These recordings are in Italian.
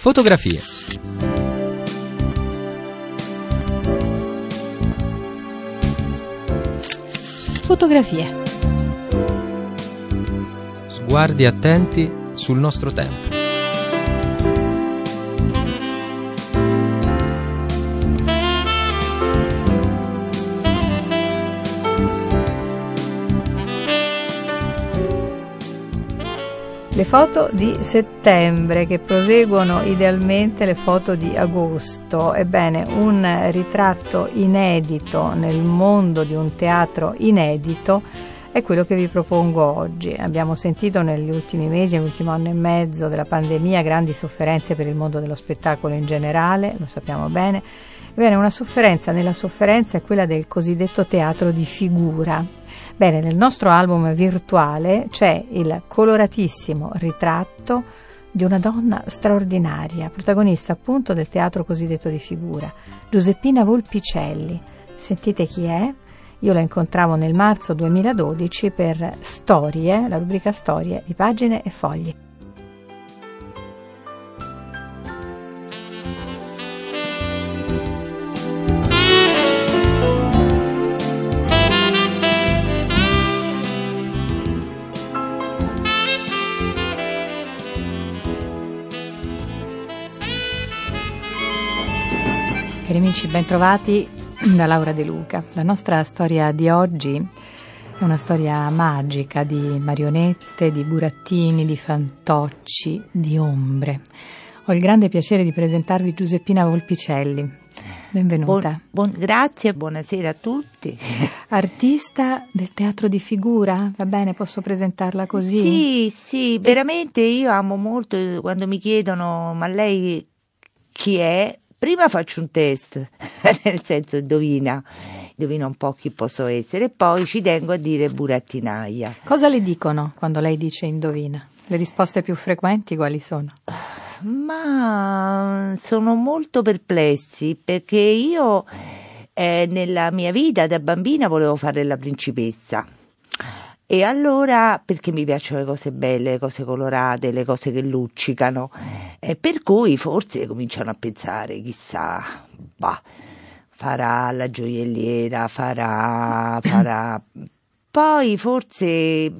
Fotografie. Fotografie. Sguardi attenti sul nostro tempo. Le foto di settembre che proseguono idealmente le foto di agosto. Ebbene, un ritratto inedito nel mondo di un teatro inedito è quello che vi propongo oggi. Abbiamo sentito negli ultimi mesi, nell'ultimo anno e mezzo della pandemia, grandi sofferenze per il mondo dello spettacolo in generale, lo sappiamo bene. Ebbene, una sofferenza nella sofferenza è quella del cosiddetto teatro di figura Bene, nel nostro album virtuale c'è il coloratissimo ritratto di una donna straordinaria, protagonista appunto del teatro cosiddetto di figura, Giuseppina Volpicelli. Sentite chi è? Io la incontravo nel marzo 2012 per Storie, la rubrica Storie di pagine e fogli. Cari amici, bentrovati da Laura De Luca. La nostra storia di oggi è una storia magica di marionette, di burattini, di fantocci, di ombre. Ho il grande piacere di presentarvi Giuseppina Volpicelli. Benvenuta. Buon, buon, grazie, buonasera a tutti. Artista del teatro di figura, va bene, posso presentarla così? Sì, sì, veramente io amo molto quando mi chiedono ma lei chi è? Prima faccio un test, nel senso indovina, indovina un po' chi posso essere, e poi ci tengo a dire burattinaia. Cosa le dicono quando lei dice indovina? Le risposte più frequenti quali sono? Ma sono molto perplessi perché io eh, nella mia vita da bambina volevo fare la principessa e allora, perché mi piacciono le cose belle, le cose colorate, le cose che luccicano, e per cui forse cominciano a pensare, chissà, bah, farà la gioielliera, farà, farà poi forse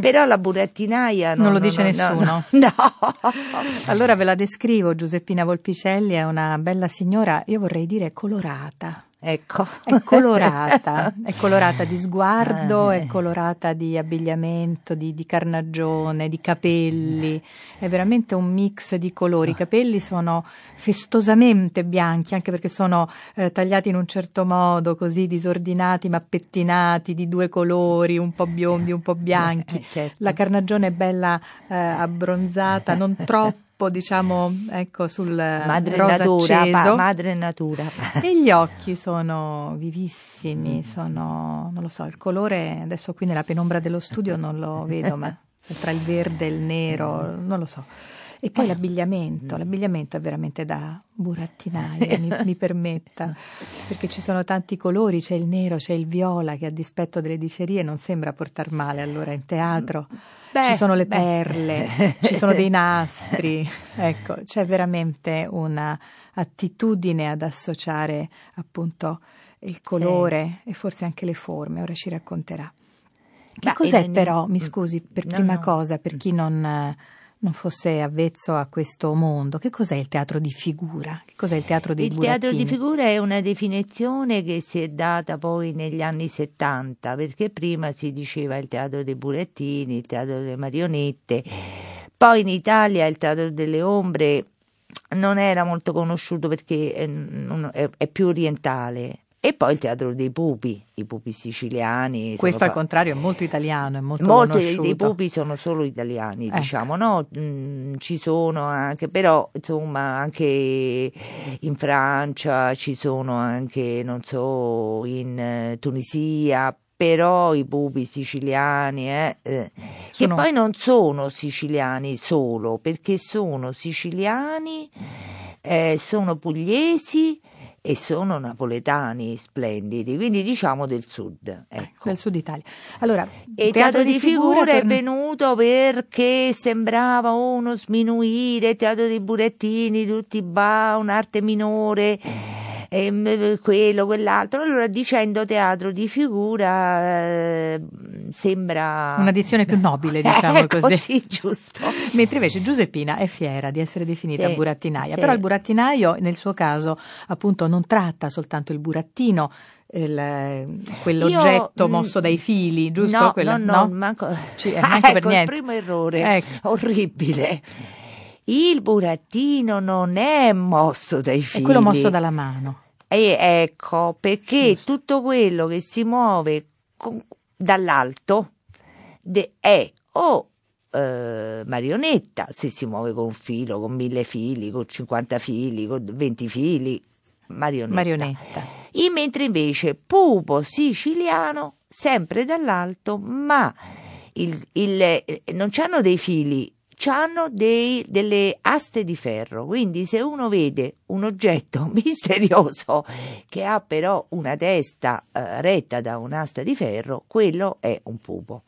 però la burattinaia no, non lo dice no, nessuno. No, no. allora ve la descrivo, Giuseppina Volpicelli è una bella signora, io vorrei dire colorata. Ecco. È colorata, è colorata di sguardo, è colorata di abbigliamento, di, di, carnagione, di capelli, è veramente un mix di colori. I capelli sono festosamente bianchi, anche perché sono eh, tagliati in un certo modo, così disordinati ma pettinati, di due colori, un po' biondi, un po' bianchi. Eh, certo. La carnagione è bella eh, abbronzata, non troppo diciamo, ecco, sul madre rosa natura, acceso. madre natura. E gli occhi sono vivissimi, sono, non lo so, il colore, adesso qui nella penombra dello studio non lo vedo, ma tra il verde e il nero, non lo so. E poi l'abbigliamento, l'abbigliamento è veramente da burattinaia, mi, mi, permetta, perché ci sono tanti colori, c'è il nero, c'è il viola che a dispetto delle dicerie non sembra portar male allora in teatro. Beh, ci sono le beh. perle, ci sono dei nastri, ecco, c'è veramente una attitudine ad associare appunto il colore sì. e forse anche le forme, ora ci racconterà. Che Beh, cos'è però, mi scusi, per no, prima no. cosa, per chi non non fosse avvezzo a questo mondo, che cos'è il teatro di figura? Che cos'è il teatro dei il burattini? Il teatro di figura è una definizione che si è data poi negli anni 70, perché prima si diceva il teatro dei burattini, il teatro delle marionette, poi in Italia il teatro delle ombre non era molto conosciuto perché è, più orientale, e poi il teatro dei pupi, i pupi siciliani. Questo al fa... contrario è molto italiano, è molto Molti dei pupi sono solo italiani, ecco. diciamo, no? Mm, ci sono anche, però insomma anche in Francia, ci sono anche, non so, in eh, Tunisia, però i pupi siciliani, eh, eh, sono... che poi non sono siciliani solo, perché sono siciliani, eh, sono pugliesi, e sono napoletani splendidi, quindi diciamo del sud. Ecco. Del sud Italia. Allora, e il teatro, di figura è venuto perché sembrava uno sminuire, teatro dei burattini, tutti ba, un'arte minore ehm, quello, quell'altro. Allora dicendo teatro di figura eh, sembra... Una dizione più nobile, diciamo ecco, così. Sì, giusto. Mentre invece Giuseppina è fiera di essere definita Sì, burattinaia, sì. però il burattinaio nel suo caso appunto non tratta soltanto il burattino, il- quell'oggetto Io, mm, mosso dai fili, giusto? No, Quello- no, no, manco... Ci- neanche ecco, per niente. il primo errore, Ecco. orribile. Il burattino non è mosso dai È fili. quello mosso dalla mano. E ecco, perché Giusto. tutto quello che si muove con- dall'alto de- è o eh, marionetta, se si muove con un filo, con mille fili, con 50 fili, con 20 fili, marionetta. Marionetta. I- mentre invece pupo siciliano, sempre dall'alto, ma il- il- non hanno dei fili, hanno delle aste di ferro. Quindi se uno vede un oggetto misterioso che ha però una testa eh, retta da un'asta di ferro, quello è un pupo.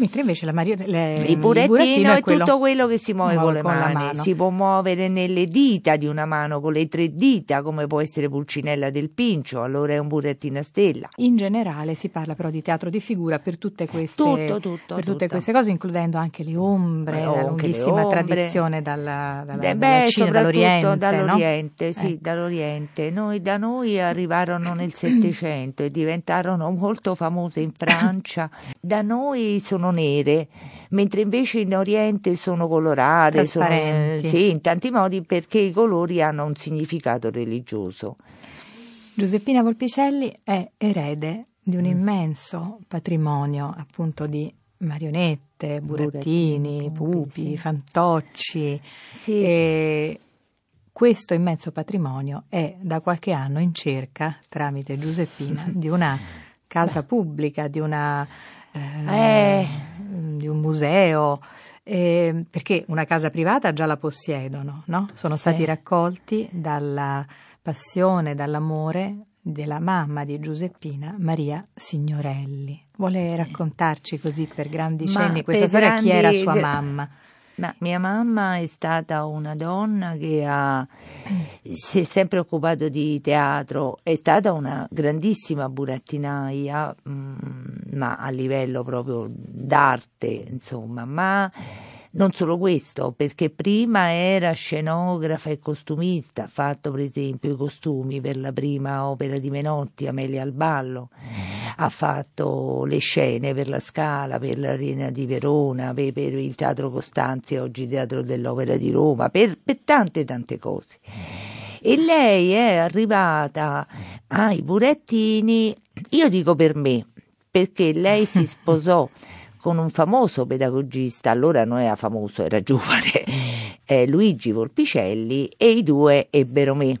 Mentre invece la Mario, le- Il burattino è quello- tutto quello che si muove con le con mani, si può muovere nelle dita di una mano, con le tre dita, come può essere Pulcinella del Pincio, allora è un burattino a stella. In generale si parla però di teatro di figura per tutte queste, Tutto, tutto, per tutte queste cose, includendo anche le ombre, Eh, la lunghissima ombre. tradizione dalla, dalla, Eh, dalla beh, Cina, soprattutto dall'Oriente. no? dall'Oriente, sì, Ecco. dall'Oriente. Noi, da noi arrivarono nel Settecento e diventarono molto famose in Francia. Da noi sono nere, mentre invece in Oriente sono colorate, sono, sì, in tanti modi perché i colori hanno un significato religioso. Giuseppina Volpicelli è erede di Mm. un immenso patrimonio appunto di marionette, burattini, pupi, sì. fantocci. Sì. E questo immenso patrimonio è da qualche anno in cerca, tramite Giuseppina, di una casa pubblica, di, una, eh, di un museo, eh, perché una casa privata già la possiedono, no? sono Sì. stati raccolti dalla passione, dall'amore della mamma di Giuseppina, Maria Signorelli. Vuole raccontarci così per grandi Ma cenni questa storia chi era grandi- sua mamma? Ma mia mamma è stata una donna che ha, si è sempre occupato di teatro, è stata una grandissima burattinaia, mm, ma a livello proprio d'arte, insomma, ma non solo questo, perché prima era scenografa e costumista, ha fatto per esempio i costumi per la prima opera di Menotti, Amelia al ballo, ha fatto le scene per la Scala, per l'Arena di Verona, per, per il Teatro Costanzi, oggi Teatro dell'Opera di Roma, per, per tante tante cose. E lei è arrivata ai burattini, io dico per me, perché lei si sposò con un famoso pedagogista, allora non era famoso, era giovane, eh, Luigi Volpicelli, e i due ebbero me.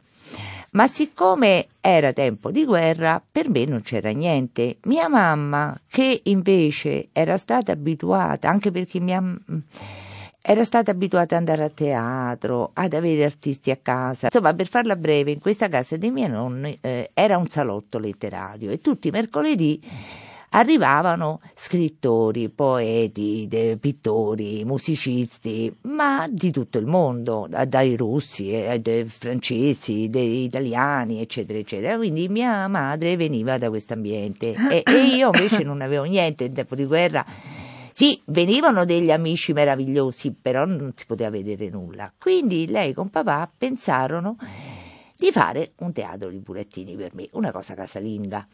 Ma siccome era tempo di guerra, per me non c'era niente. Mia mamma, che invece era stata abituata, anche perché mia, era stata abituata ad andare a teatro, ad avere artisti a casa. Insomma, per farla breve, in questa casa dei miei nonni eh, era un salotto letterario e tutti i mercoledì arrivavano scrittori, poeti, de- pittori, musicisti, ma di tutto il mondo, da- dai russi, eh, dai francesi, degli italiani, eccetera, eccetera. Quindi mia madre veniva da questo ambiente e, e io invece non avevo niente in tempo di guerra. Sì, venivano degli amici meravigliosi, però non si poteva vedere nulla. Quindi lei con papà pensarono di fare un teatro di burattini per me, una cosa casalinga.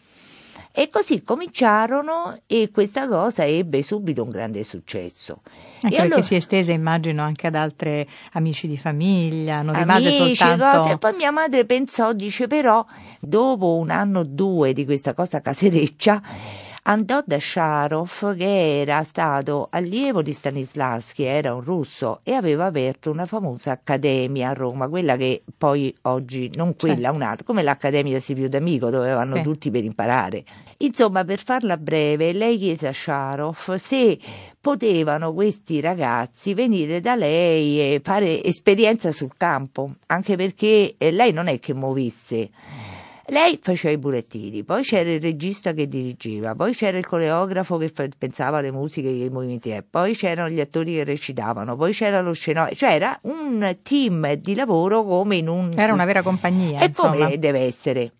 E così cominciarono e questa cosa ebbe subito un grande successo. Anche e perché allora- si è estesa, immagino, anche ad altri amici di famiglia, non rimase amici, soltanto... cose. E poi mia madre pensò, dice però, dopo un anno o due di questa cosa casereccia, andò da Sharov che era stato allievo di Stanislavski, era un russo e aveva aperto una famosa accademia a Roma, quella che poi oggi, non quella, Certo. un'altra, come l'Accademia Silvio D'Amico dove vanno Sì. tutti per imparare. Insomma, per farla breve, lei chiese a Sharov se potevano questi ragazzi venire da lei e fare esperienza sul campo, anche perché eh, lei non è che muovesse Lei faceva i burattini, poi c'era il regista che dirigeva, poi c'era il coreografo che fa- pensava alle musiche e ai movimenti, e poi c'erano gli attori che recitavano, poi c'era lo scenografo, cioè era un team di lavoro come in un... Era una vera compagnia. E insomma. come deve essere.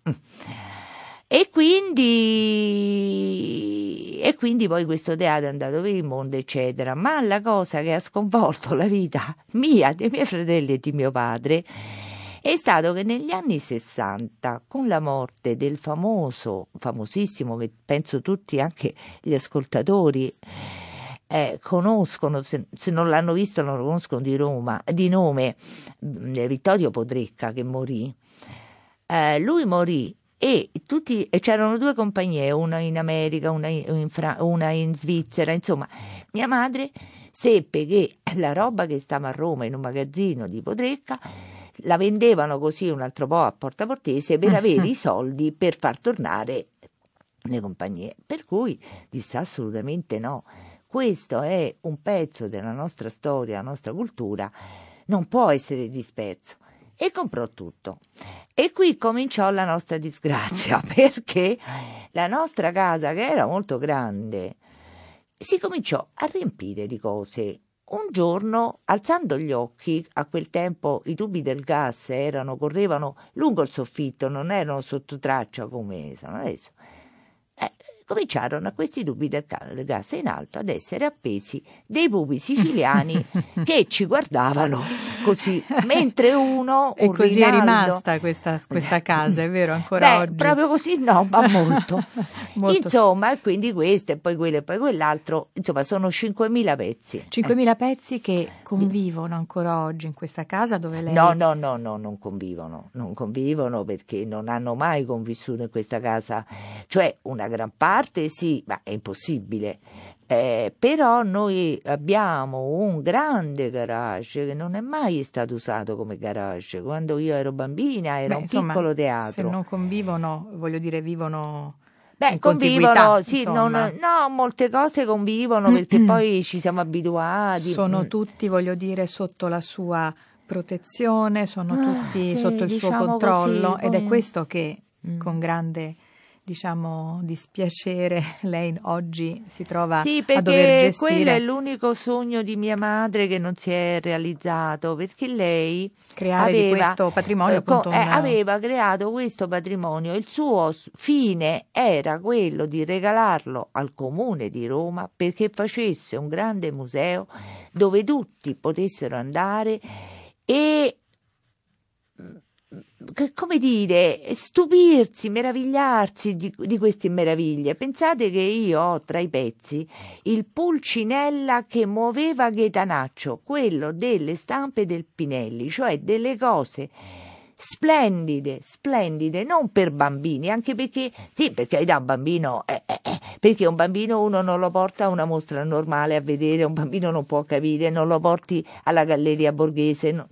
E quindi, e quindi poi questo teatro è andato per il mondo, eccetera. Ma la cosa che ha sconvolto la vita mia, dei miei fratelli e di mio padre è stato che negli anni 60, con la morte del famoso, famosissimo, che penso tutti anche gli ascoltatori eh, conoscono, se, se, non l'hanno visto non lo conoscono di Roma, di nome, eh, Vittorio Podrecca che morì, eh, lui morì e, tutti, c'erano due compagnie, una in America, una in, Fra, una in Svizzera, insomma, mia madre seppe che la roba che stava a Roma in un magazzino di Podrecca la vendevano così un altro po' a Porta Portese per avere i soldi per far tornare le compagnie. Per cui disse assolutamente no. Questo è un pezzo della nostra storia, della nostra cultura, non può essere disperso. E comprò tutto. E qui cominciò la nostra disgrazia, perché la nostra casa, che era molto grande, si cominciò a riempire di cose un giorno, alzando gli occhi, a quel tempo i tubi del gas erano, correvano lungo il soffitto, non erano sotto traccia come sono adesso. Eh, cominciarono questi tubi del gas in alto ad essere appesi dei pupi siciliani che ci guardavano così, mentre uno... E un così Rinaldo, è rimasta questa, questa casa, è vero, ancora Beh, oggi? proprio così no, ma molto. Molto insomma, e quindi questo e poi quello e poi quell'altro, insomma, sono 5.000 pezzi. 5.000 pezzi che convivono ancora oggi in questa casa dove lei... No, no, no, no, non convivono, non convivono perché non hanno mai convissuto in questa casa, cioè una gran parte sì, ma è impossibile. Eh, però noi abbiamo un grande garage che non è mai stato usato come garage. Quando io ero bambina era Beh, un insomma, piccolo teatro. Se non convivono, voglio dire, vivono... Beh, convivono, sì, non- no, molte cose convivono perché poi ci siamo abituati. Sono Mm. tutti, voglio dire, sotto la sua protezione, sono Ah, tutti sì, sotto il suo diciamo controllo così, ed è questo che Mm. con grande diciamo dispiacere lei oggi si trova Sì, a dover perché quello è gestire l'unico sogno di mia madre che non si è realizzato, perché lei aveva, questo patrimonio eh, co- eh, un- aveva creato questo patrimonio. Il suo fine era quello di regalarlo al comune di Roma perché facesse un grande museo dove tutti potessero andare e come dire, stupirsi, meravigliarsi di, di queste meraviglie. Pensate che io ho tra i pezzi il pulcinella che muoveva Gaetanaccio, quello delle stampe del Pinelli, cioè delle cose splendide, splendide, non per bambini, anche perché, sì, perché da un bambino, eh, eh, eh, perché un bambino uno non lo porta a una mostra normale a vedere, un bambino non può capire, non lo porti alla Galleria Borghese. no-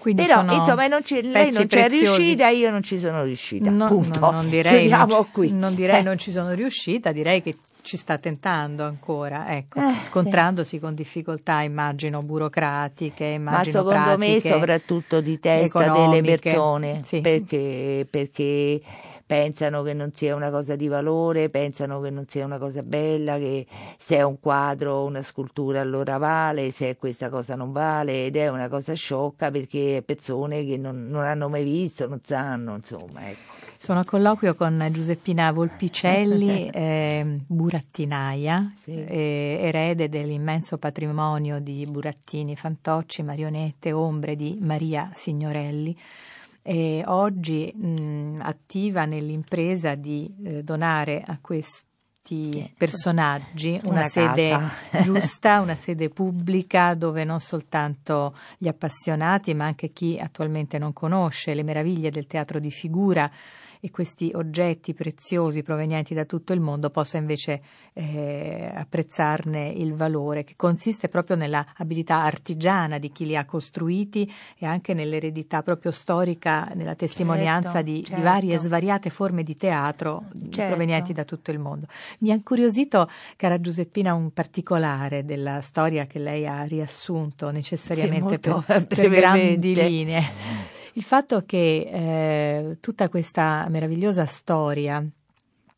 quindi però insomma non c'è- lei non c'è preziosi. riuscita, io non ci sono riuscita. No, punto. no, non direi, non, ci- non direi Eh. non ci sono riuscita, direi che ci sta tentando ancora, ecco, Eh, scontrandosi con difficoltà, immagino, burocratiche, Ma immagino secondo me soprattutto di testa delle persone, Sì. perché, perché pensano che non sia una cosa di valore, pensano che non sia una cosa bella, che se è un quadro o una scultura allora vale, se è questa cosa non vale ed è una cosa sciocca perché persone che non, non hanno mai visto, non sanno, insomma, ecco. Sono a colloquio con Giuseppina Volpicelli, eh, burattinaia, Sì. eh, erede dell'immenso patrimonio di burattini, fantocci, marionette, ombre di Maria Signorelli. E oggi mh, attiva nell'impresa di eh, donare a questi personaggi una, Una sede casa. giusta, una sede pubblica dove non soltanto gli appassionati, ma anche chi attualmente non conosce le meraviglie del teatro di figura e questi oggetti preziosi provenienti da tutto il mondo possa invece eh, apprezzarne il valore, che consiste proprio nella abilità artigiana di chi li ha costruiti e anche nell'eredità proprio storica, nella testimonianza Certo, di, di certo. varie e svariate forme di teatro Certo. provenienti da tutto il mondo. Mi ha incuriosito, cara Giuseppina, un particolare della storia che lei ha riassunto necessariamente Sì, per, per grandi linee. Il fatto che eh, tutta questa meravigliosa storia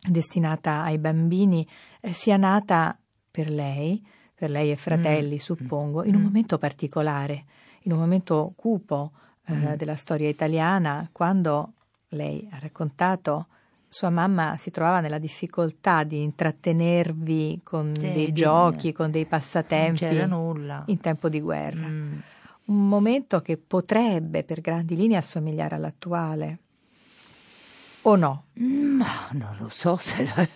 destinata ai bambini eh, sia nata per lei, per lei e fratelli, mm. suppongo, in un mm. momento particolare, in un momento cupo eh, mm. della storia italiana, quando lei ha raccontato sua mamma si trovava nella difficoltà di intrattenervi con sì, dei giochi, con dei passatempi in tempo di guerra. Mm. Un momento che potrebbe per grandi linee assomigliare all'attuale. O no? Ma non lo so, se lo...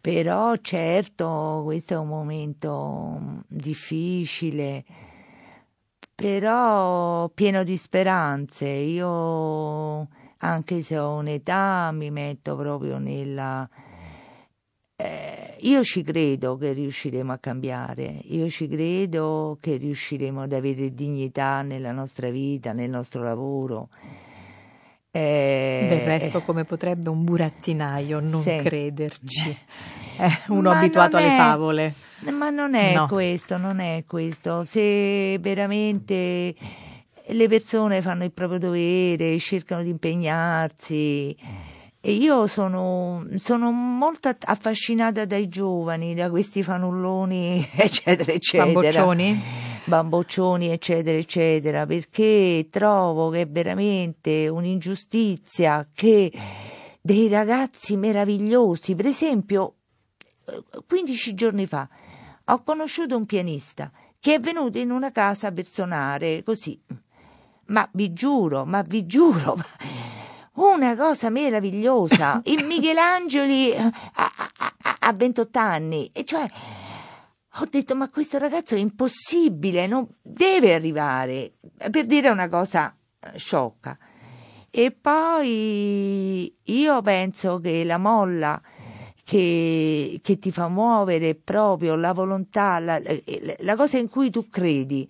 però certo questo è un momento difficile, però pieno di speranze. Io anche se ho un'età, mi metto proprio nella... Eh, io ci credo che riusciremo a cambiare, io ci credo che riusciremo ad avere dignità nella nostra vita, nel nostro lavoro. Eh, Del resto, come potrebbe un burattinaio non sì. crederci? È uno ma abituato alle favole. Ma non è no. questo, non è questo. Se veramente le persone fanno il proprio dovere, cercano di impegnarsi. E io sono, sono molto affascinata dai giovani, da questi fanulloni, eccetera, eccetera. Bamboccioni? Bamboccioni, eccetera, eccetera, perché trovo che è veramente un'ingiustizia che dei ragazzi meravigliosi, per esempio, 15 giorni fa ho conosciuto un pianista che è venuto in una casa per suonare così ma vi giuro, ma vi giuro, una cosa meravigliosa. Il Michelangeli a, a, a 28 anni, e cioè ho detto ma questo ragazzo è impossibile, non deve arrivare, per dire una cosa eh, sciocca. E poi io penso che la molla che, che ti fa muovere proprio la volontà, la, la cosa in cui tu credi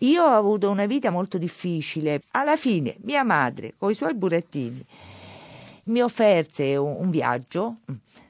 io ho avuto una vita molto difficile. Alla fine, mia madre, con i suoi burattini, mi offerse un, un viaggio,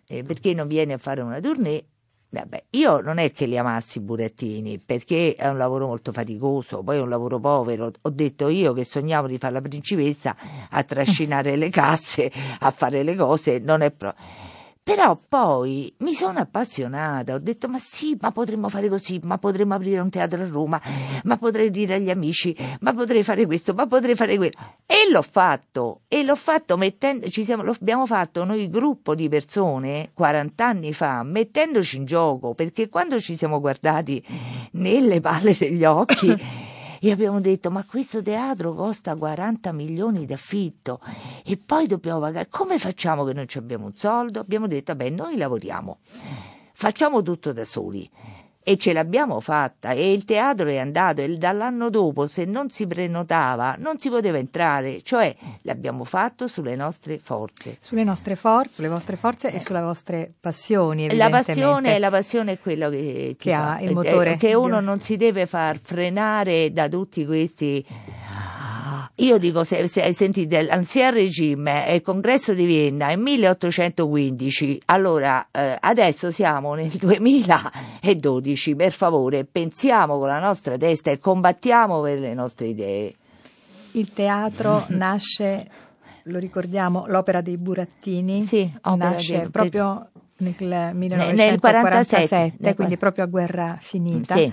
eh, perché non viene a fare una tournée. Vabbè, io non è che li amassi i burattini, perché è un lavoro molto faticoso, poi è un lavoro povero. Ho detto io che sognavo di fare la principessa a trascinare le casse, a fare le cose, non è proprio però poi mi sono appassionata, ho detto ma sì, ma potremmo fare così, ma potremmo aprire un teatro a Roma, ma potrei dire agli amici, ma potrei fare questo, ma potrei fare quello. E l'ho fatto, e l'ho fatto mettendo, ci siamo, lo abbiamo fatto noi gruppo di persone 40 anni fa, mettendoci in gioco, perché quando ci siamo guardati nelle palle degli occhi e abbiamo detto ma questo teatro costa 40 milioni d'affitto. E poi dobbiamo pagare, come facciamo che non abbiamo un soldo? Abbiamo detto beh noi lavoriamo, facciamo tutto da soli e ce l'abbiamo fatta e il teatro è andato e dall'anno dopo se non si prenotava non si poteva entrare, cioè l'abbiamo fatto sulle nostre forze. Sulle nostre forze, sulle vostre forze e sulle vostre passioni. La passione, la passione è quello che, che ha il motore. Che uno non si deve far frenare da tutti questi io dico, se, se sentite, l'Ancien Regime e il congresso di Vienna è 1815, allora eh, adesso siamo nel 2012, per favore pensiamo con la nostra testa e combattiamo per le nostre idee. Il teatro nasce, lo ricordiamo, l'opera dei Burattini, sì, nasce dei, proprio nel 1947, quindi proprio a guerra finita. Sì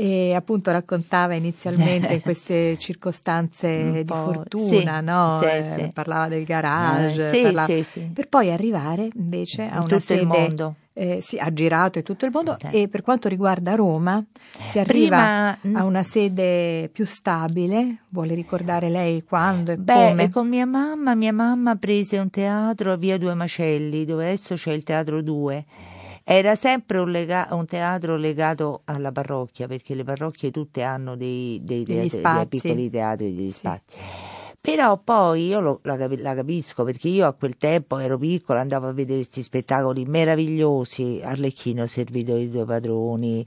e appunto raccontava inizialmente in queste circostanze di fortuna, sì, no? sì, eh, sì. parlava del garage, eh, parlava... per poi arrivare invece a in una sede il mondo. Eh, sì, ha girato in tutto il mondo e per quanto riguarda Roma si arriva Prima, a una sede più stabile, vuole ricordare lei quando e beh, come? con mia mamma, mia mamma prese un teatro a Via Due Macelli, dove adesso c'è il Teatro 2 era sempre un, lega- un, teatro legato alla parrocchia, perché le parrocchie tutte hanno dei, dei, dei, dei piccoli teatri, degli spazi. Però poi io lo, la, la, capisco perché io a quel tempo ero piccola, andavo a vedere questi spettacoli meravigliosi, Arlecchino, Servitori due padroni,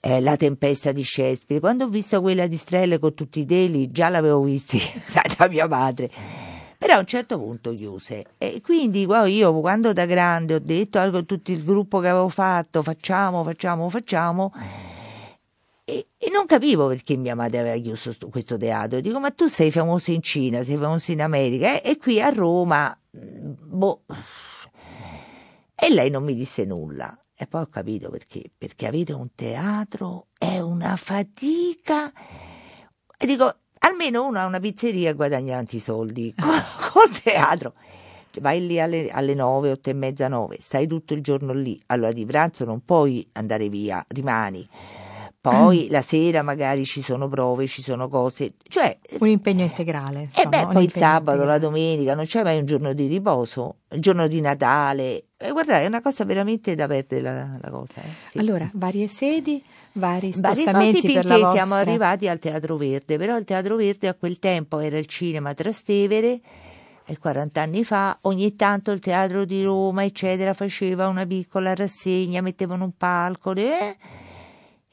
eh, La tempesta di Shakespeare. Quando ho visto quella di Strelle con tutti i teli, già l'avevo visti da mia madre però a un certo punto chiuse. E quindi wow, io quando da grande ho detto con tutto il gruppo che avevo fatto, facciamo, facciamo, facciamo, e, e, non capivo perché mia madre aveva chiuso sto, questo teatro. Dico, ma tu sei famoso in Cina, sei famoso in America eh? e qui a Roma, mm, boh. E lei non mi disse nulla. E poi ho capito perché. Perché avere un teatro è una fatica. E dico, almeno uno ha una pizzeria e guadagna tanti soldi. Col teatro vai lì alle, alle 9, 8 e mezza, 9, stai tutto il giorno lì, allora di pranzo non puoi andare via, rimani poi mm. la sera magari ci sono prove, ci sono cose, cioè un impegno integrale. Insomma, e beh, poi il sabato, integrale. la domenica, non c'è mai un giorno di riposo, il giorno di Natale. E guardate, è una cosa veramente da perdere la, la cosa. Eh. Sì. Allora, varie sedi, vari spostamenti vari per la vostra... siamo arrivati al Teatro Verde, però il Teatro Verde a quel tempo era il cinema Trastevere e 40 anni fa ogni tanto il Teatro di Roma, eccetera, faceva una piccola rassegna, mettevano un palco. Eh?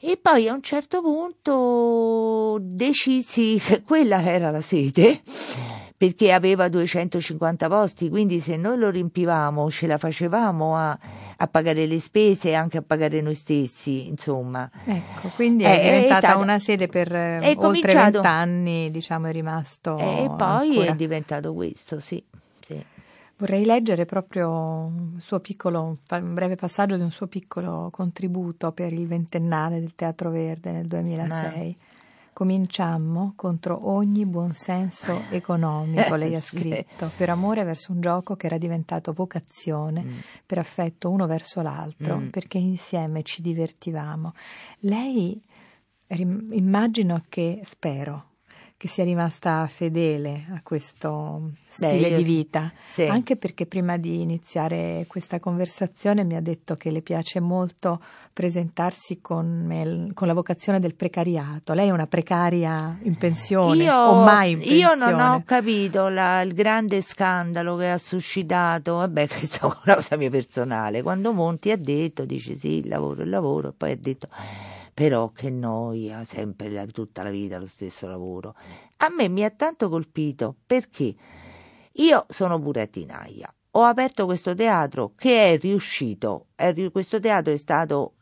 E poi a un certo punto decisi che quella era la sede perché aveva 250 posti, quindi se noi lo riempivamo ce la facevamo a, a pagare le spese e anche a pagare noi stessi, insomma. Ecco, quindi è, è diventata è stata, una sede per è oltre vent'anni, diciamo, è rimasto. E poi ancora. è diventato questo, sì. sì. Vorrei leggere proprio un, suo piccolo, un breve passaggio di un suo piccolo contributo per il ventennale del Teatro Verde nel 2006. No. Cominciammo contro ogni buonsenso economico, lei ha scritto, sì. per amore verso un gioco che era diventato vocazione, mm. per affetto uno verso l'altro, mm. perché insieme ci divertivamo. Lei immagino che, spero, che sia rimasta fedele a questo stile Beh, di vita, sì. anche perché prima di iniziare questa conversazione mi ha detto che le piace molto presentarsi con, me, con la vocazione del precariato. Lei è una precaria in pensione io, o mai in pensione? Io non ho capito la, il grande scandalo che ha suscitato, vabbè questa è una cosa mia personale, quando Monti ha detto, dice sì, il lavoro, il lavoro, e poi ha detto però che noia, sempre tutta la vita lo stesso lavoro. A me mi ha tanto colpito perché io sono burattinaia, ho aperto questo teatro che è riuscito, è, questo teatro è stato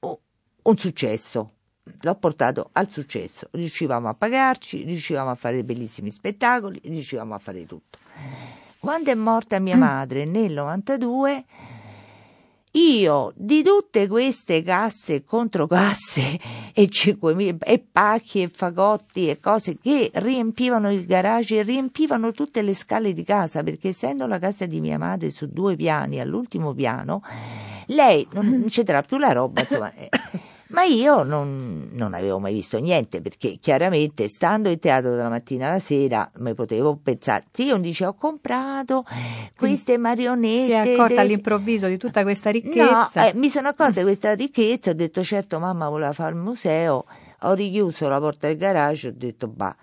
un successo, l'ho portato al successo, riuscivamo a pagarci, riuscivamo a fare bellissimi spettacoli, riuscivamo a fare tutto. Quando è morta mia mm. madre nel 92 io di tutte queste casse e controcasse e, 5.000, e pacchi e fagotti e cose che riempivano il garage e riempivano tutte le scale di casa, perché essendo la casa di mia madre su due piani, all'ultimo piano, lei non c'entrava più la roba, insomma. Ma io non, non, avevo mai visto niente perché chiaramente stando in teatro dalla mattina alla sera mi potevo pensare, sì, io dice ho comprato queste marionette. Si è accorta de... all'improvviso di tutta questa ricchezza? No, eh, mi sono accorta di questa ricchezza, ho detto certo mamma voleva fare il museo, ho richiuso la porta del garage, ho detto bah.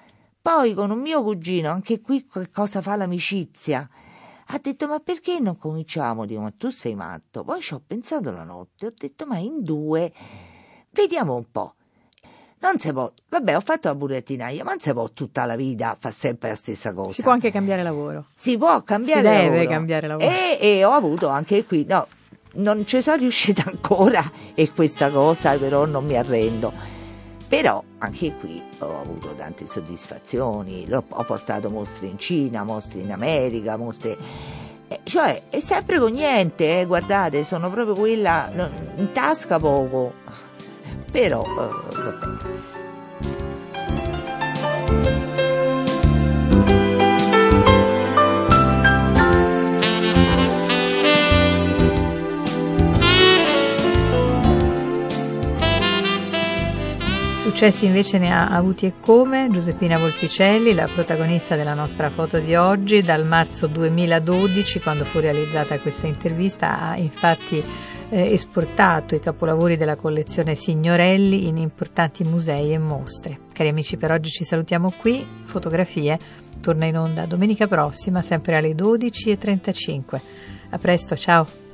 Poi con un mio cugino, anche qui cosa fa l'amicizia? ha detto ma perché non cominciamo? Dico ma tu sei matto. Poi ci ho pensato la notte, ho detto ma in due Vediamo un po'. Non si può, vabbè, ho fatto la burattinaia, ma non si può tutta la vita fare sempre la stessa cosa. Si può anche cambiare lavoro. Si può cambiare si lavoro. deve cambiare lavoro. E, e ho avuto anche qui, no, non ci sono riuscita ancora e questa cosa però non mi arrendo. Però anche qui ho avuto tante soddisfazioni, ho portato mostre in Cina, mostre in America, mostre... Eh, cioè, è sempre con niente, eh, guardate, sono proprio quella in tasca poco però eh, vabbè. Successi invece ne ha avuti e come Giuseppina Volpicelli, la protagonista della nostra foto di oggi, dal marzo 2012, quando fu realizzata questa intervista, ha infatti eh, esportato i capolavori della collezione Signorelli in importanti musei e mostre. Cari amici, per oggi ci salutiamo qui. Fotografie torna in onda domenica prossima, sempre alle 12.35. A presto, ciao!